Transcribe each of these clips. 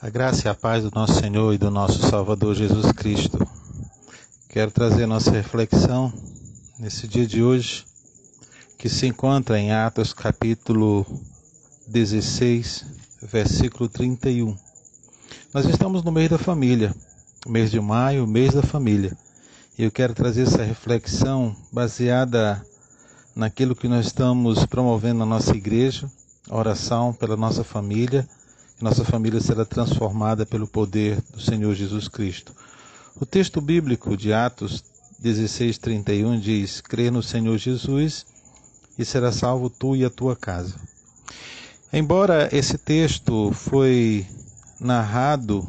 A graça e a paz do nosso Senhor e do nosso Salvador Jesus Cristo. Quero trazer nossa reflexão nesse dia de hoje, que se encontra em Atos capítulo 16, versículo 31. Nós estamos no mês da família, mês de maio, mês da família. E eu quero trazer essa reflexão baseada naquilo que nós estamos promovendo na nossa igreja, oração pela nossa família nossa família será transformada pelo poder do Senhor Jesus Cristo. O texto bíblico de Atos 16:31 diz: "Crê no Senhor Jesus e será salvo tu e a tua casa". Embora esse texto foi narrado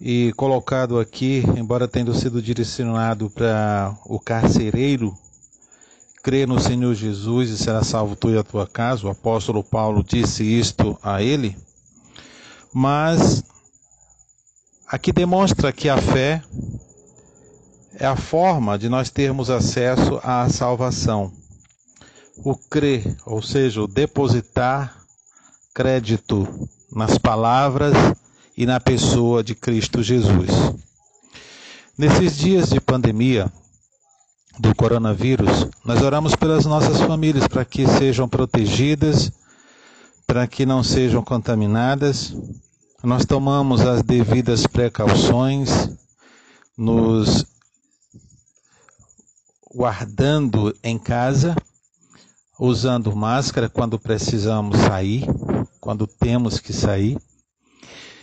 e colocado aqui, embora tendo sido direcionado para o carcereiro crê no Senhor Jesus e será salvo tu e a tua casa. O apóstolo Paulo disse isto a ele. Mas aqui demonstra que a fé é a forma de nós termos acesso à salvação. O crer, ou seja, o depositar crédito nas palavras e na pessoa de Cristo Jesus. Nesses dias de pandemia, do coronavírus, nós oramos pelas nossas famílias para que sejam protegidas, para que não sejam contaminadas. Nós tomamos as devidas precauções, nos guardando em casa, usando máscara quando precisamos sair, quando temos que sair.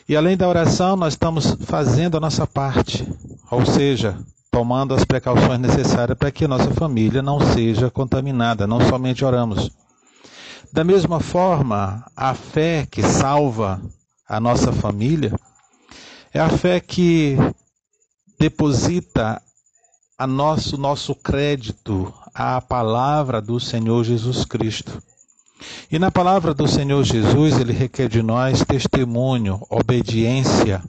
E além da oração, nós estamos fazendo a nossa parte, ou seja, tomando as precauções necessárias para que nossa família não seja contaminada, não somente oramos. Da mesma forma, a fé que salva a nossa família é a fé que deposita a nosso nosso crédito à palavra do Senhor Jesus Cristo. E na palavra do Senhor Jesus, ele requer de nós testemunho, obediência,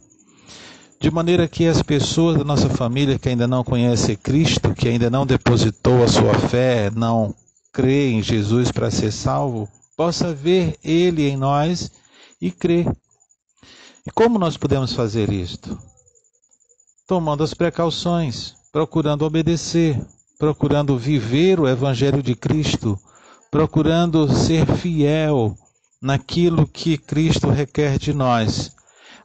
de maneira que as pessoas da nossa família que ainda não conhecem Cristo, que ainda não depositou a sua fé, não crê em Jesus para ser salvo, possa ver Ele em nós e crer. E como nós podemos fazer isto? Tomando as precauções, procurando obedecer, procurando viver o Evangelho de Cristo, procurando ser fiel naquilo que Cristo requer de nós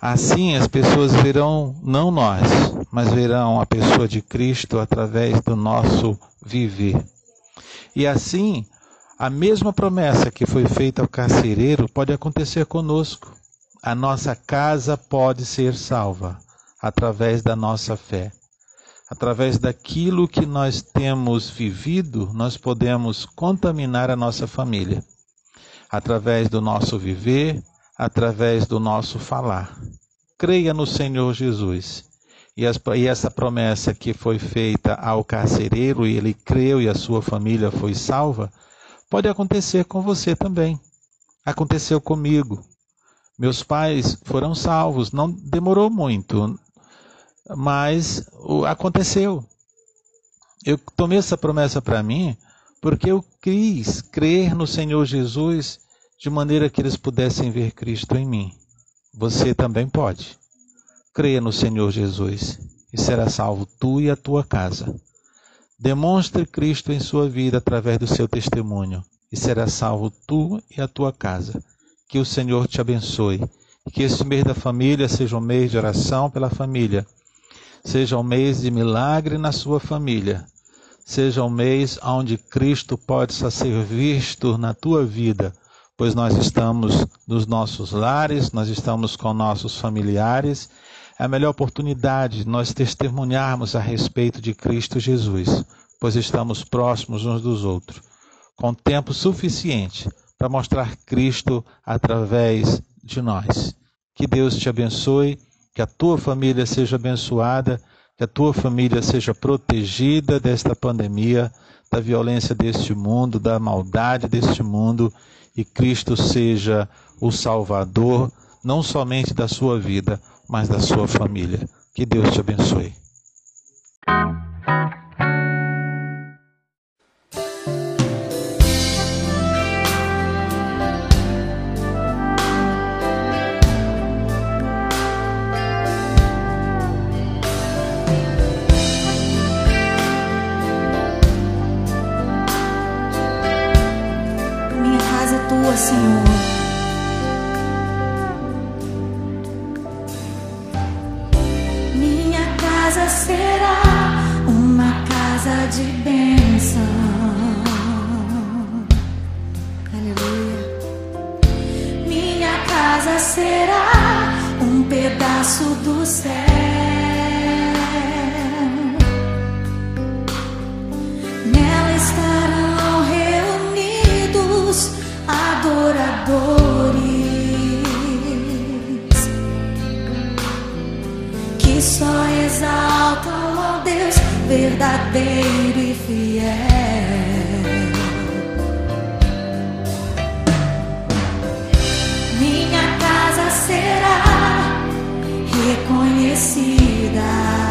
Assim as pessoas verão não nós, mas verão a pessoa de Cristo através do nosso viver. E assim, a mesma promessa que foi feita ao carcereiro pode acontecer conosco. A nossa casa pode ser salva através da nossa fé. Através daquilo que nós temos vivido, nós podemos contaminar a nossa família. Através do nosso viver, através do nosso falar. Creia no Senhor Jesus. E, essa promessa que foi feita ao carcereiro, e ele creu e a sua família foi salva, pode acontecer com você também. Aconteceu comigo. Meus pais foram salvos, não demorou muito, mas aconteceu. Eu tomei essa promessa para mim porque eu quis crer no Senhor Jesus de maneira que eles pudessem ver Cristo em mim. Você também pode. Creia no Senhor Jesus e será salvo tu e a tua casa. Demonstre Cristo em sua vida através do seu testemunho e será salvo tu e a tua casa. Que o Senhor te abençoe. Que esse mês da família seja um mês de oração pela família. Seja um mês de milagre na sua família. Seja um mês onde Cristo pode ser visto na tua vida pois nós estamos nos nossos lares, nós estamos com nossos familiares. É a melhor oportunidade de nós testemunharmos a respeito de Cristo Jesus, pois estamos próximos uns dos outros, com tempo suficiente para mostrar Cristo através de nós. Que Deus te abençoe, que a tua família seja abençoada, que a tua família seja protegida desta pandemia, da violência deste mundo, da maldade deste mundo e Cristo seja o Salvador, não somente da sua vida, mas da sua família. Que Deus te abençoe. amor, Senhor. casa será uma casa de bênção. Aleluia. Minha casa será um pedaço do céu. adoradores que só exaltam ao Deus verdadeiro e fiel. Minha casa será reconhecida.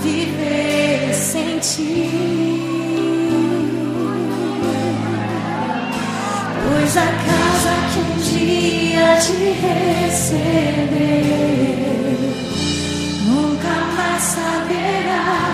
viver sem ti. Pois a casa que um dia te receber nunca mais saberá.